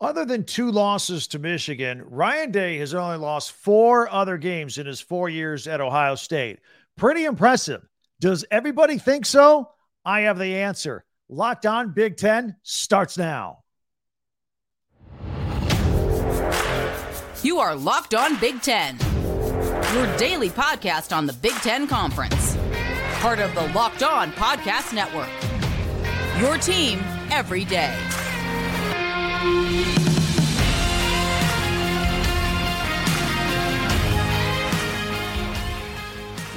Other than two losses to Michigan, Ryan Day has only lost four other games in his four years at Ohio State. Pretty impressive. Does everybody think so? I have the answer. Locked on Big Ten starts now. You are Locked on Big Ten, your daily podcast on the Big Ten Conference, part of the Locked On Podcast Network. Your team every day.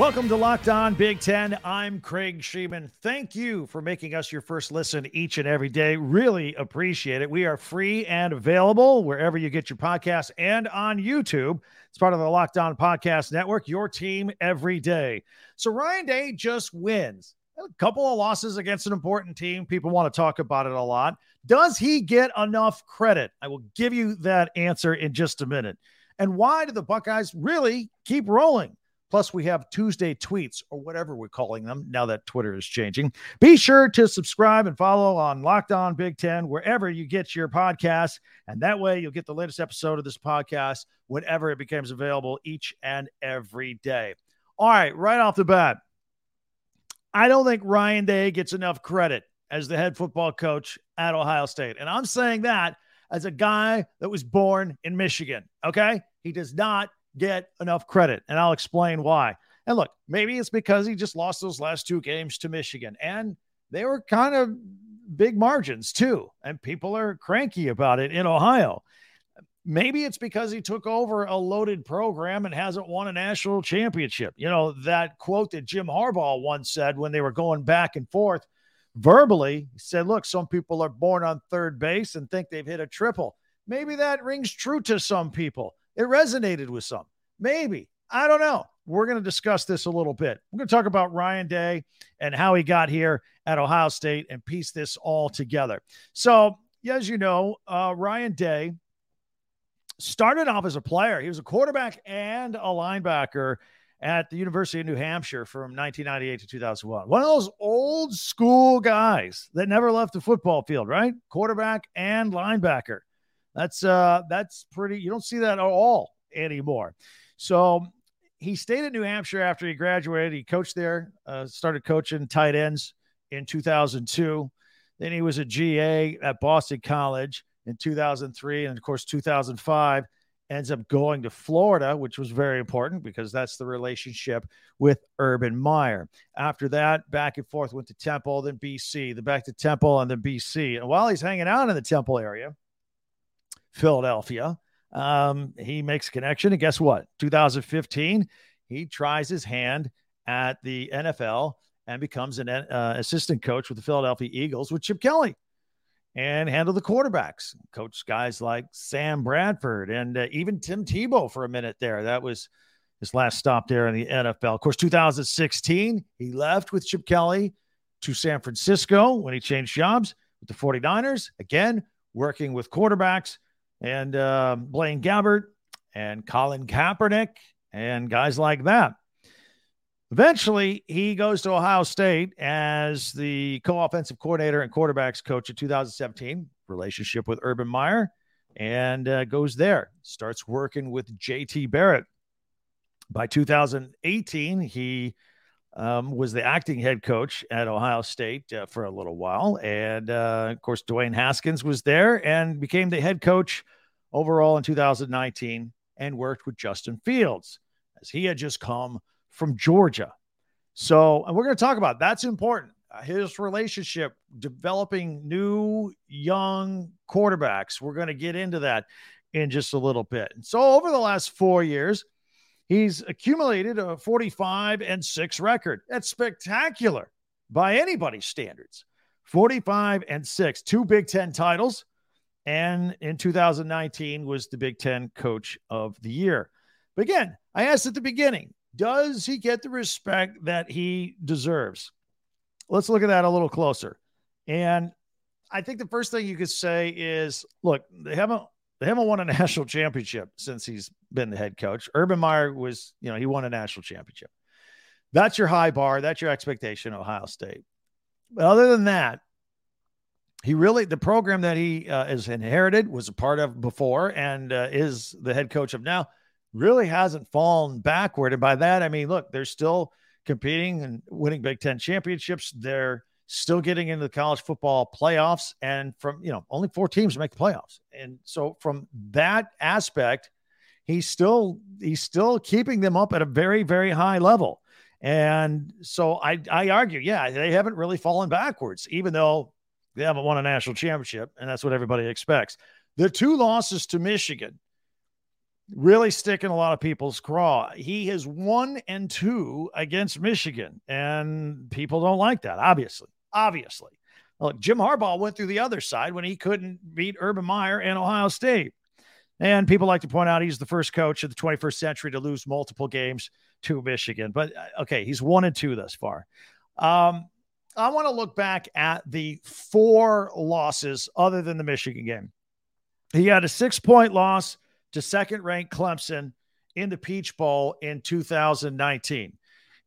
Welcome to Locked On Big Ten. I'm Craig Shemon. Thank you for making us your first listen each and every day. Really appreciate it. We are free and available wherever you get your podcasts and on YouTube. It's part of the Locked On Podcast Network, your team every day. So Ryan Day just wins. A couple of losses against an important team. People want to talk about it a lot. Does he get enough credit? I will give you that answer in just a minute. And why do the Buckeyes really keep rolling? Plus, we have Tuesday tweets or whatever we're calling them now that Twitter is changing. Be sure to subscribe and follow on Locked On Big Ten wherever you get your podcasts. And that way you'll get the latest episode of this podcast whenever it becomes available each and every day. All right, right off the bat, I don't think Ryan Day gets enough credit as the head football coach at Ohio State. And I'm saying that as a guy that was born in Michigan. Okay. He does not get enough credit. And I'll explain why. And look, maybe it's because he just lost those last two games to Michigan. And they were kind of big margins too. And people are cranky about it in Ohio. Maybe it's because he took over a loaded program and hasn't won a national championship. You know, that quote that Jim Harbaugh once said when they were going back and forth verbally, he said, Look, some people are born on third base and think they've hit a triple. Maybe that rings true to some people. It resonated with some. Maybe. I don't know. We're going to discuss this a little bit. We're going to talk about Ryan Day and how he got here at Ohio State and piece this all together. So, as you know, uh, Ryan Day started off as a player. He was a quarterback and a linebacker at the University of New Hampshire from 1998 to 2001. One of those old school guys that never left the football field, right? Quarterback and linebacker. That's uh that's pretty you don't see that at all anymore. So he stayed at New Hampshire after he graduated. He coached there, uh, started coaching tight ends in 2002. Then he was a GA at Boston College in 2003 and of course 2005 ends up going to Florida, which was very important because that's the relationship with Urban Meyer. After that, back and forth went to Temple, then BC, then back to Temple, and then BC. And while he's hanging out in the Temple area, Philadelphia. Um, he makes a connection. And guess what? 2015, he tries his hand at the NFL and becomes an uh, assistant coach with the Philadelphia Eagles with Chip Kelly and handle the quarterbacks. Coach guys like Sam Bradford and uh, even Tim Tebow for a minute there. That was his last stop there in the NFL. Of course, 2016, he left with Chip Kelly to San Francisco when he changed jobs with the 49ers. Again, working with quarterbacks and uh, Blaine Gabbert and Colin Kaepernick and guys like that. Eventually, he goes to Ohio State as the co offensive coordinator and quarterbacks coach in 2017, relationship with Urban Meyer, and uh, goes there. Starts working with JT Barrett. By 2018, he um, was the acting head coach at Ohio State uh, for a little while. And uh, of course, Dwayne Haskins was there and became the head coach overall in 2019 and worked with Justin Fields as he had just come from Georgia. So, and we're going to talk about that's important. His relationship developing new young quarterbacks. We're going to get into that in just a little bit. And so, over the last four years, he's accumulated a 45 and 6 record. That's spectacular by anybody's standards. 45 and 6, two Big 10 titles, and in 2019 was the Big 10 coach of the year. But again, I asked at the beginning, does he get the respect that he deserves? Let's look at that a little closer. And I think the first thing you could say is, look, they haven't they haven't won a national championship since he's been the head coach. Urban Meyer was, you know, he won a national championship. That's your high bar. That's your expectation, Ohio State. But other than that, he really the program that he uh, is inherited was a part of before and uh, is the head coach of now really hasn't fallen backward. And by that i mean look they're still competing and winning big 10 championships. They're still getting into the college football playoffs and from you know only four teams make the playoffs. And so from that aspect he's still he's still keeping them up at a very very high level. And so i i argue yeah they haven't really fallen backwards even though they haven't won a national championship and that's what everybody expects. The two losses to michigan really sticking a lot of people's craw. He has one and two against Michigan, and people don't like that, obviously. Obviously. Look, Jim Harbaugh went through the other side when he couldn't beat Urban Meyer and Ohio State. And people like to point out he's the first coach of the 21st century to lose multiple games to Michigan. But uh, okay, he's one and two thus far. Um, I want to look back at the four losses other than the Michigan game. He had a six point loss to second ranked Clemson in the Peach Bowl in 2019.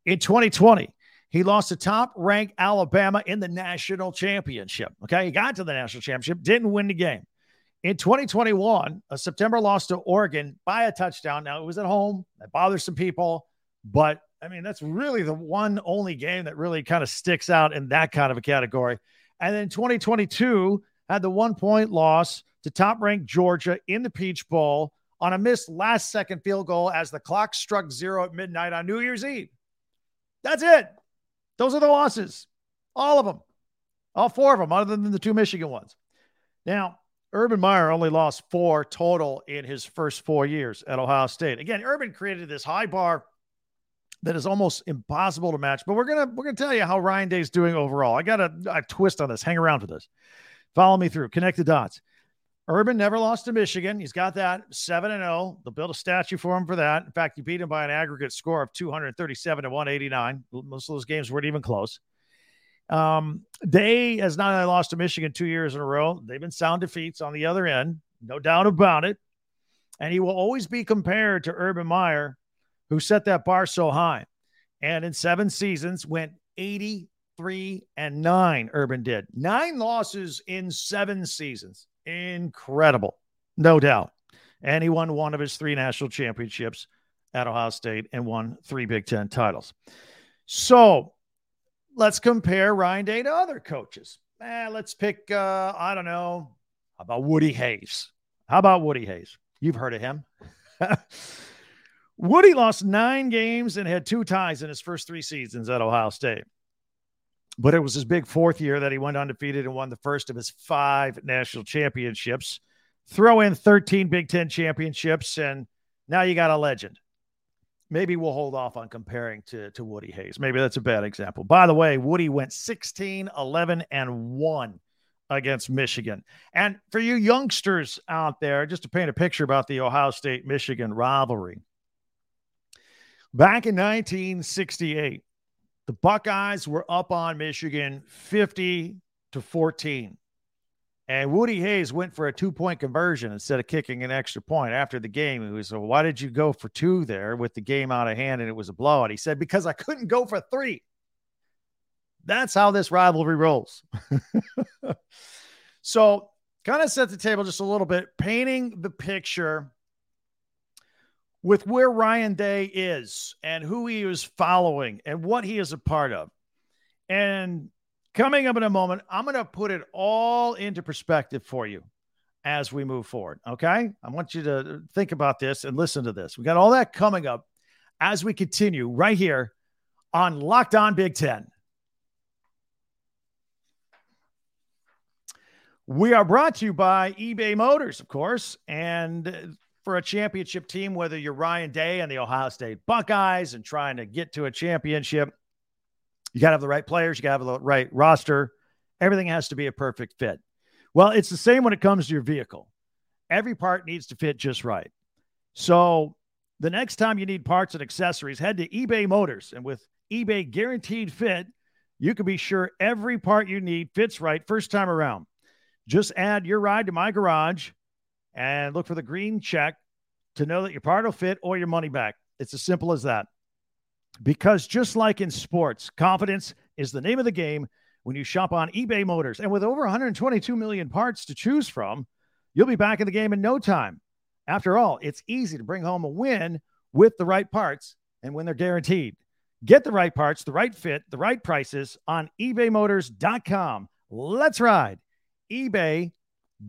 In 2020, he lost to top ranked Alabama in the national championship. Okay. He got to the national championship, didn't win the game. In 2021, a September loss to Oregon by a touchdown. Now, it was at home. That bothers some people, but I mean, that's really the one only game that really kind of sticks out in that kind of a category. And then 2022 had the one point loss to top ranked Georgia in the Peach Bowl on a missed last second field goal as the clock struck zero at midnight on New Year's Eve. That's it. Those are the losses. All of them. All four of them, other than the two Michigan ones. Now, Urban Meyer only lost four total in his first four years at Ohio State. Again, Urban created this high bar that is almost impossible to match. But we're gonna we're gonna tell you how Ryan Day's doing overall. I got a, a twist on this. Hang around for this. Follow me through. Connect the dots. Urban never lost to Michigan. He's got that 7 and 0. They'll build a statue for him for that. In fact, you beat him by an aggregate score of 237 to 189. Most of those games weren't even close. Um, Day has not only lost to Michigan two years in a row, they've been sound defeats on the other end, no doubt about it. And he will always be compared to Urban Meyer, who set that bar so high. And in seven seasons, went 83 and nine. Urban did nine losses in seven seasons incredible, no doubt. And he won one of his three national championships at Ohio State and won three Big Ten titles. So let's compare Ryan Day to other coaches. Eh, let's pick, uh, I don't know, how about Woody Hayes? How about Woody Hayes? You've heard of him. Woody lost nine games and had two ties in his first three seasons at Ohio State. But it was his big fourth year that he went undefeated and won the first of his five national championships. Throw in 13 Big Ten championships, and now you got a legend. Maybe we'll hold off on comparing to, to Woody Hayes. Maybe that's a bad example. By the way, Woody went 16, 11, and 1 against Michigan. And for you youngsters out there, just to paint a picture about the Ohio State Michigan rivalry, back in 1968, the Buckeyes were up on Michigan 50 to 14. And Woody Hayes went for a two point conversion instead of kicking an extra point after the game. He was, well, why did you go for two there with the game out of hand and it was a blowout? He said, because I couldn't go for three. That's how this rivalry rolls. so, kind of set the table just a little bit, painting the picture with where Ryan Day is and who he is following and what he is a part of. And coming up in a moment, I'm going to put it all into perspective for you as we move forward. Okay. I want you to think about this and listen to this. We got all that coming up as we continue right here on Locked On Big Ten. We are brought to you by eBay Motors, of course, and for a championship team, whether you're Ryan Day and the Ohio State Buckeyes and trying to get to a championship, you got to have the right players, you got to have the right roster. Everything has to be a perfect fit. Well, it's the same when it comes to your vehicle. Every part needs to fit just right. So, the next time you need parts and accessories, head to eBay Motors. And with eBay Guaranteed Fit, you can be sure every part you need fits right first time around. Just add your ride to my garage and look for the green check to know that your part will fit or your money back. It's as simple as that. Because just like in sports, confidence is the name of the game when you shop on eBay Motors. And with over 122 million parts to choose from, you'll be back in the game in no time. After all, it's easy to bring home a win with the right parts and when they're guaranteed. Get the right parts, the right fit, the right prices on ebaymotors.com. Let's ride. eBay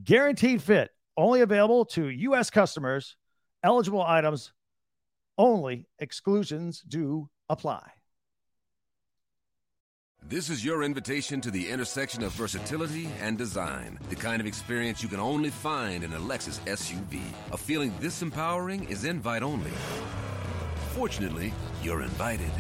guaranteed fit, only available to U.S. customers, eligible items only, exclusions do apply. This is your invitation to the intersection of versatility and design. The kind of experience you can only find in a Lexus SUV. A feeling this empowering is invite only. Fortunately, you're invited.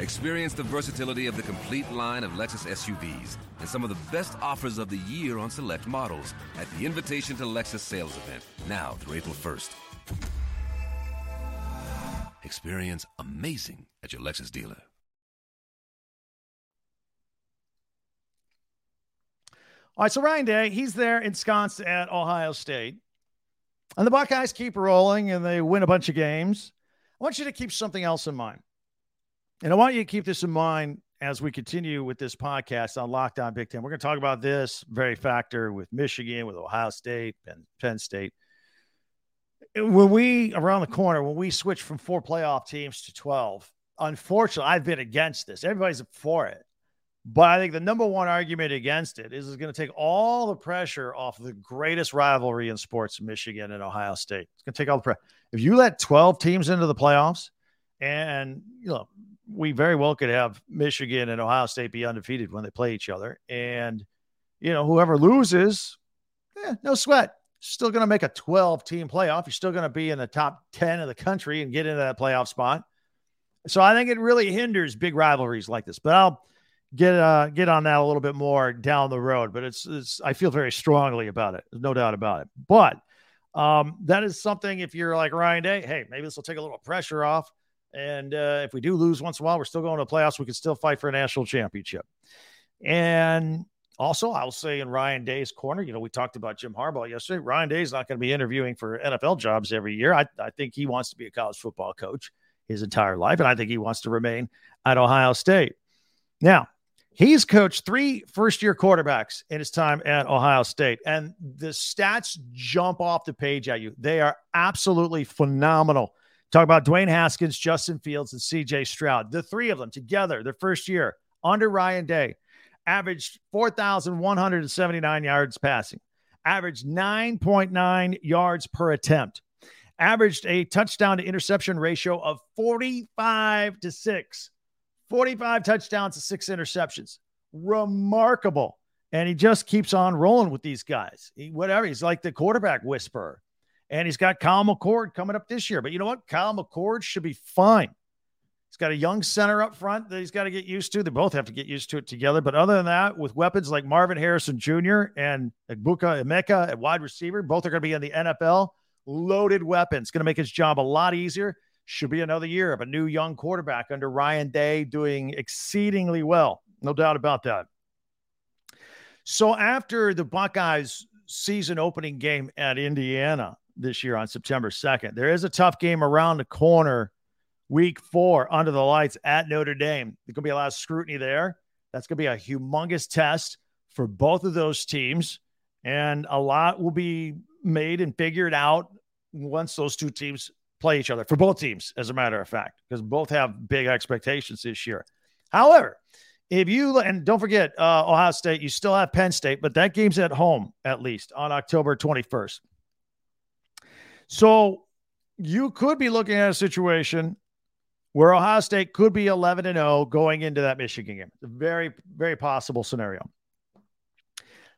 Experience the versatility of the complete line of Lexus SUVs and some of the best offers of the year on select models at the Invitation to Lexus sales event, now through April 1st. Experience amazing at your Lexus dealer. All right, so Ryan Day, he's there ensconced at Ohio State. And the Buckeyes keep rolling and they win a bunch of games. I want you to keep something else in mind. And I want you to keep this in mind as we continue with this podcast on Locked On Big Ten. We're going to talk about this very factor with Michigan, with Ohio State, and Penn State. When we, around the corner, when we switch from four playoff teams to 12, unfortunately, I've been against this. Everybody's for it. But I think the number one argument against it is it's going to take all the pressure off the greatest rivalry in sports, Michigan and Ohio State. It's going to take all the pressure. If you let 12 teams into the playoffs, and you know, we very well could have Michigan and Ohio State be undefeated when they play each other. And, you know, whoever loses, eh, no sweat. Still going to make a 12 team playoff. You're still going to be in the top 10 of the country and get into that playoff spot. So I think it really hinders big rivalries like this. But I'll get uh, get on that a little bit more down the road. But it's, it's I feel very strongly about it. No doubt about it. But um, that is something. If you're like Ryan Day, hey, maybe this will take a little pressure off. And uh, if we do lose once in a while, we're still going to the playoffs. We can still fight for a national championship. And also, I'll say in Ryan Day's corner, you know, we talked about Jim Harbaugh yesterday. Ryan Day is not going to be interviewing for NFL jobs every year. I, I think he wants to be a college football coach his entire life, and I think he wants to remain at Ohio State. Now, He's coached three first year quarterbacks in his time at Ohio State, and the stats jump off the page at you. They are absolutely phenomenal. Talk about Dwayne Haskins, Justin Fields, and CJ Stroud. The three of them together, their first year under Ryan Day, averaged 4,179 yards passing, averaged 9.9 yards per attempt, averaged a touchdown to interception ratio of 45 to 6. 45 touchdowns to six interceptions. Remarkable. And he just keeps on rolling with these guys. He, whatever. He's like the quarterback whisperer. And he's got Kyle McCord coming up this year. But you know what? Kyle McCord should be fine. He's got a young center up front that he's got to get used to. They both have to get used to it together. But other than that, with weapons like Marvin Harrison Jr. and Egbuka Emeka at wide receiver, both are going to be in the NFL. Loaded weapons. Going to make his job a lot easier should be another year of a new young quarterback under Ryan Day doing exceedingly well. No doubt about that. So after the Buckeyes season opening game at Indiana this year on September 2nd, there is a tough game around the corner week four under the lights at Notre Dame. There's going to be a lot of scrutiny there. That's going to be a humongous test for both of those teams. And a lot will be made and figured out once those two teams play each other for both teams, as a matter of fact, because both have big expectations this year. However, if you and don't forget uh, Ohio State, you still have Penn State, but that game's at home at least on October 21st. So you could be looking at a situation where Ohio State could be 11 and 0 going into that Michigan game. Very, very possible scenario.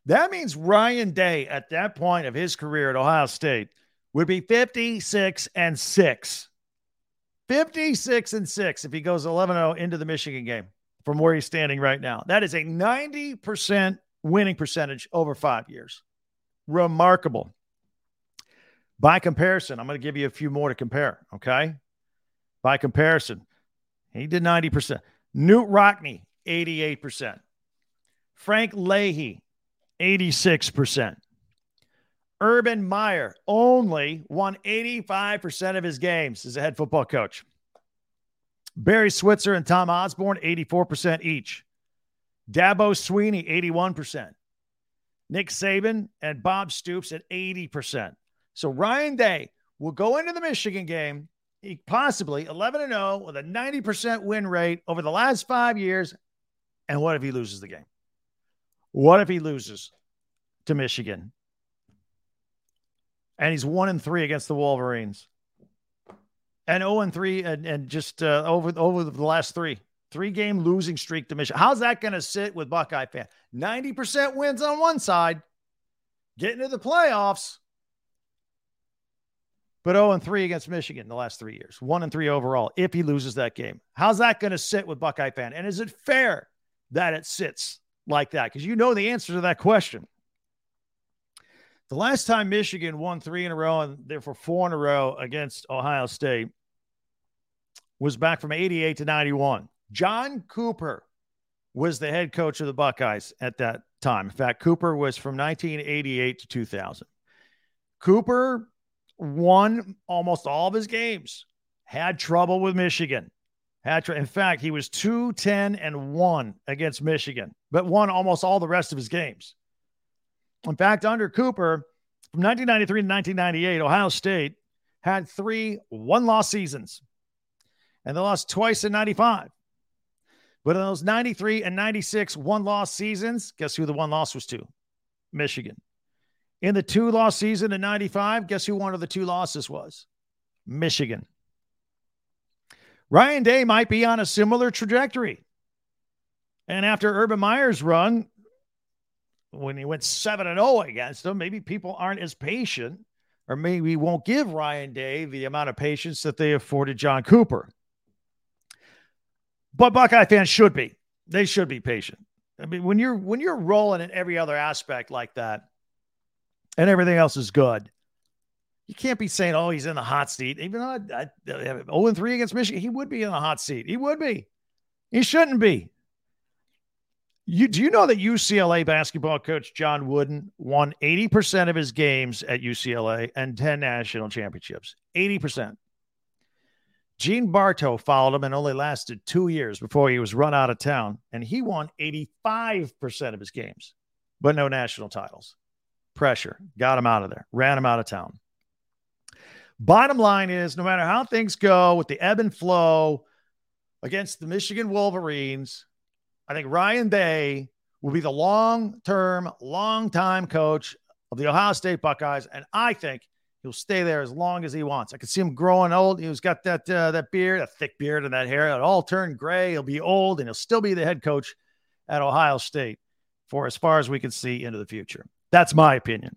That means Ryan Day at that point of his career at Ohio State would be 56 and 6. 56 and 6 if he goes 11 0 into the Michigan game from where he's standing right now. That is a 90% winning percentage over five years. Remarkable. By comparison, I'm going to give you a few more to compare. Okay. By comparison, he did 90%. Knute Rockne, 88%. Frank Leahy, 86%. Urban Meyer only won 85% of his games as a head football coach. Barry Switzer and Tom Osborne, 84% each. Dabo Swinney, 81%. Nick Saban and Bob Stoops at 80%. So Ryan Day will go into the Michigan game, possibly 11 and 0 with a 90% win rate over the last five years. And what if he loses the game? What if he loses to Michigan? And he's one and three against the Wolverines. And 0 and 3 and, and just uh, over over the last three. Three game losing streak to Michigan. How's that going to sit with Buckeye fan? 90% wins on one side, getting to the playoffs. But 0 and 3 against Michigan in the last three years. 1 and 3 overall if he loses that game. How's that going to sit with Buckeye fan? And is it fair that it sits like that? Because you know the answer to that question. The last time Michigan won three in a row and therefore four in a row against Ohio State was back from 88 to 91. John Cooper was the head coach of the Buckeyes at that time. In fact, Cooper was from 1988 to 2000. Cooper won almost all of his games, had trouble with Michigan. Had tr- in fact, he was 2 10 and 1 against Michigan, but won almost all the rest of his games. In fact, under Cooper, from 1993 to 1998, Ohio State had three one loss seasons, and they lost twice in 95. But in those 93 and 96 one loss seasons, guess who the one loss was to? Michigan. In the two loss season in 95, guess who one of the two losses was? Michigan. Ryan Day might be on a similar trajectory. And after Urban Meyer's run, when he went 7 and 0 against them, maybe people aren't as patient, or maybe won't give Ryan Day the amount of patience that they afforded John Cooper. But Buckeye fans should be. They should be patient. I mean, when you're when you're rolling in every other aspect like that, and everything else is good, you can't be saying, "Oh, he's in the hot seat." Even though I, I, 0 and 3 against Michigan, he would be in the hot seat. He would be. He shouldn't be. You do you know that UCLA basketball coach John Wooden won 80% of his games at UCLA and 10 national championships? 80%. Gene Bartow followed him and only lasted two years before he was run out of town, and he won 85% of his games, but no national titles. Pressure got him out of there, ran him out of town. Bottom line is no matter how things go with the ebb and flow against the Michigan Wolverines, I think Ryan Day will be the long term, long time coach of the Ohio State Buckeyes. And I think He'll stay there as long as he wants. I can see him growing old. He's got that uh, that beard, a thick beard, and that hair. It all turned gray. He'll be old, and he'll still be the head coach at Ohio State for as far as we can see into the future. That's my opinion.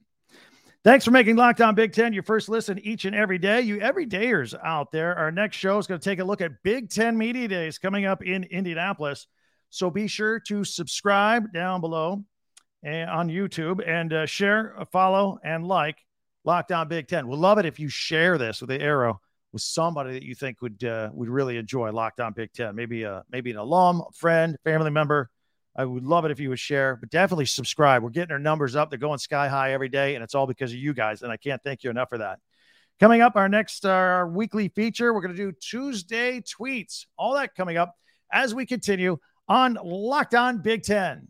Thanks for making Locked On Big Ten your first listen each and every day. You everydayers out there, our next show is going to take a look at Big Ten Media Days coming up in Indianapolis. So be sure to subscribe down below eh, on YouTube and uh, share, follow, and like Locked On Big Ten. We'll love it if you share this with the arrow with somebody that you think would uh, would really enjoy Locked On Big Ten. Maybe a maybe an alum, friend, family member. I would love it if you would share, but definitely subscribe. We're getting our numbers up; they're going sky high every day, and it's all because of you guys. And I can't thank you enough for that. Coming up, our next uh, our weekly feature, we're going to do Tuesday tweets. All that coming up as we continue on Locked On Big Ten.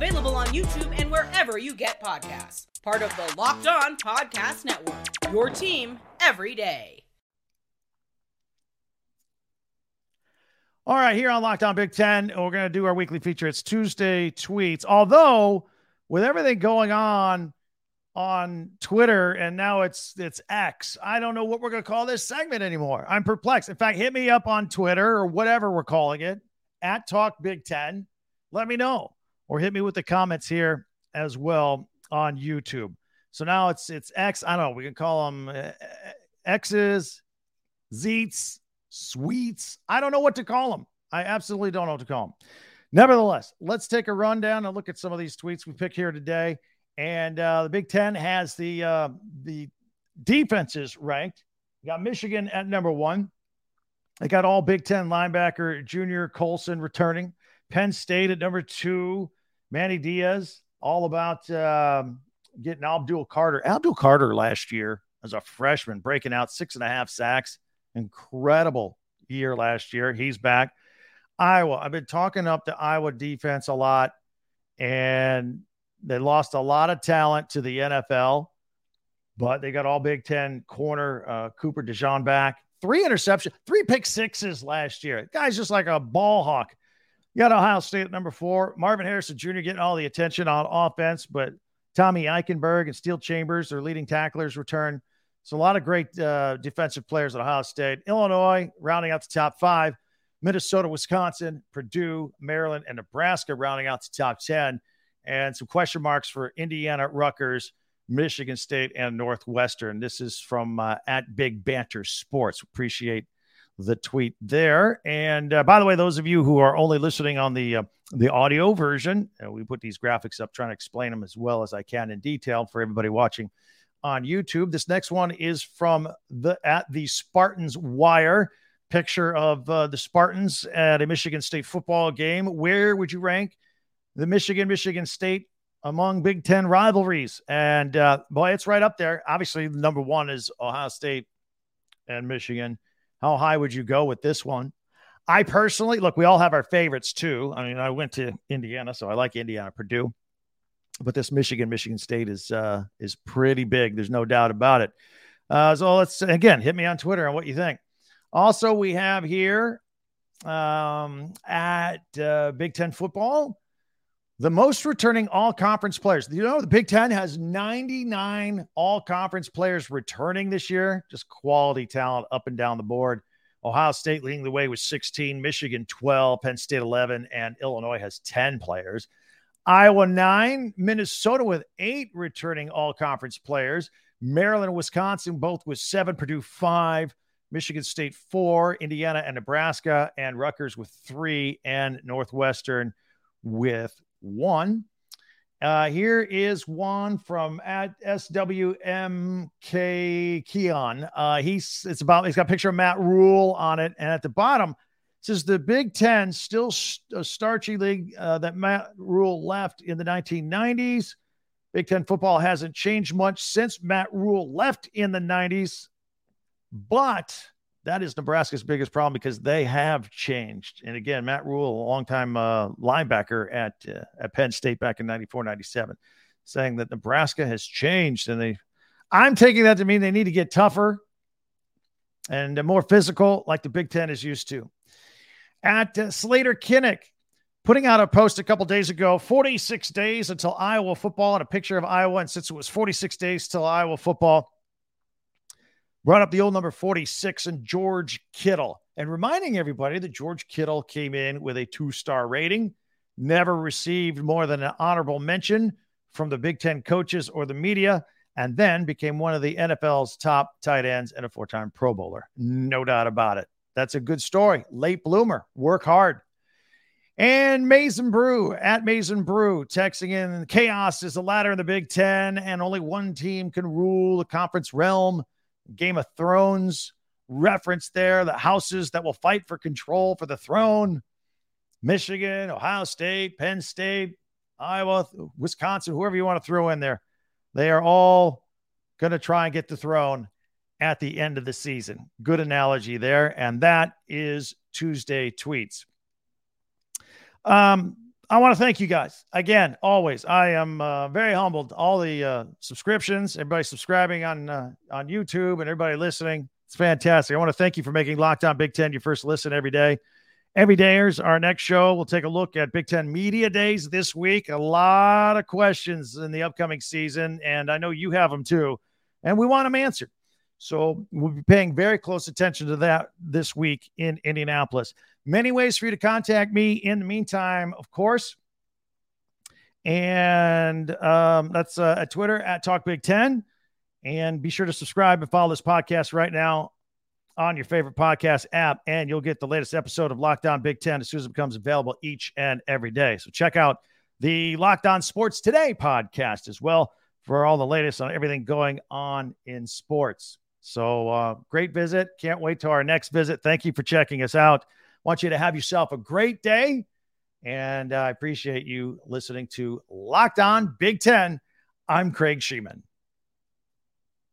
Available on YouTube and wherever you get podcasts. Part of the Locked On Podcast Network. Your team every day. All right, here on Locked On Big Ten, we're going to do our weekly feature. It's Tuesday tweets. Although, with everything going on on Twitter and now it's it's X, I don't know what we're going to call this segment anymore. I'm perplexed. In fact, hit me up on Twitter or whatever we're calling it at Talk Big Ten. Let me know or hit me with the comments here as well on YouTube. So now it's it's X. I don't know. We can call them uh, X's, Zeets, Sweets. I don't know what to call them. I absolutely don't know what to call them. Nevertheless, let's take a rundown and look at some of these tweets we pick here today. And uh, the Big Ten has the uh, the defenses ranked. You got Michigan at number one. They got all Big Ten linebacker Junior Colson returning. Penn State at number two. Manny Diaz, all about um, getting Abdul Carter. Abdul Carter last year as a freshman, breaking out six and a half sacks. Incredible year last year. He's back. Iowa. I've been talking up the Iowa defense a lot, and they lost a lot of talent to the NFL, but they got all Big Ten corner uh, Cooper DeJean back. Three interceptions, three pick sixes last year. guy's just like a ball hawk. You got Ohio State at number four. Marvin Harrison Jr. getting all the attention on offense, but Tommy Eichenberg and Steele Chambers, their leading tacklers, return. So a lot of great uh, defensive players at Ohio State. Illinois rounding out the top five. Minnesota, Wisconsin, Purdue, Maryland, and Nebraska rounding out the top 10. And some question marks for Indiana, Rutgers, Michigan State, and Northwestern. This is from uh, at Big Banter Sports. Appreciate the tweet there. And uh, by the way, those of you who are only listening on the uh, the audio version, uh, we put these graphics up trying to explain them as well as I can in detail for everybody watching on YouTube. This next one is from the at the Spartans Wire picture of uh, the Spartans at a Michigan State football game. Where would you rank the Michigan Michigan State among Big Ten rivalries? And uh, boy, it's right up there. Obviously, number one is Ohio State and Michigan. How high would you go with this one? I personally look, we all have our favorites too. I mean, I went to Indiana, so I like Indiana, Purdue. But this Michigan, Michigan State is uh, is pretty big. There's no doubt about it. Uh, so let's again hit me on Twitter on what you think. Also, we have here um, at uh, Big Ten football the most returning all conference players. You know, the Big Ten has 99 all conference players returning this year, just quality talent up and down the board. Ohio State leading the way with 16, Michigan 12, Penn State 11, and Illinois has 10 players. Iowa 9, Minnesota with eight returning all conference players. Maryland and Wisconsin both with seven, Purdue 5, Michigan State four, Indiana and Nebraska, and Rutgers with three, and Northwestern with one. Uh, here is one from at SWMK Keon. Uh, he's it's about he's got a picture of Matt Rhule on it, and at the bottom says the Big Ten still a starchy league uh, that Matt Rhule left in the 1990s. Big Ten football hasn't changed much since Matt Rhule left in the 90s. But that is Nebraska's biggest problem because they have changed. And again, Matt Rhule, a longtime uh, linebacker at uh, at Penn State back in 94, 97, saying that Nebraska has changed. And they, I'm taking that to mean they need to get tougher and more physical, like the Big Ten is used to. At uh, Slater Kinnick, putting out a post a couple days ago 46 days until Iowa football and a picture of Iowa. And since it was 46 days till Iowa football, brought up the old number 46 and George Kittle and reminding everybody that George Kittle came in with a two star rating, never received more than an honorable mention from the Big Ten coaches or the media, and then became one of the NFL's top tight ends and a four time Pro Bowler. No doubt about it. That's a good story. Late bloomer, work hard. And Mason Brew at Mason Brew texting in chaos is the ladder in the Big Ten, and only one team can rule the conference realm. Game of Thrones reference there, the houses that will fight for control for the throne. Michigan, Ohio State, Penn State, Iowa, Wisconsin, whoever you want to throw in there. They are all going to try and get the throne at the end of the season. Good analogy there. And that is Tuesday tweets. Um, I want to thank you guys again. Always, I am uh, very humbled. All the uh, subscriptions, everybody subscribing on uh, on YouTube, and everybody listening. It's fantastic. I want to thank you for making Locked On Big Ten your first listen every day. Every dayers, our next show, we'll take a look at Big Ten Media Days this week. A lot of questions in the upcoming season, and I know you have them too, and we want them answered. So we'll be paying very close attention to that this week in Indianapolis. Many ways for you to contact me in the meantime, of course. And um, that's uh, at Twitter at Talk Big Ten. And be sure to subscribe and follow this podcast right now on your favorite podcast app, and you'll get the latest episode of Locked On Big Ten as soon as it becomes available each and every day. So check out the Locked On Sports Today podcast as well for all the latest on everything going on in sports. So uh, great visit. Can't wait to our next visit. Thank you for checking us out. Want you to have yourself a great day. And I appreciate you listening to Locked On Big Ten. I'm Craig Shemon.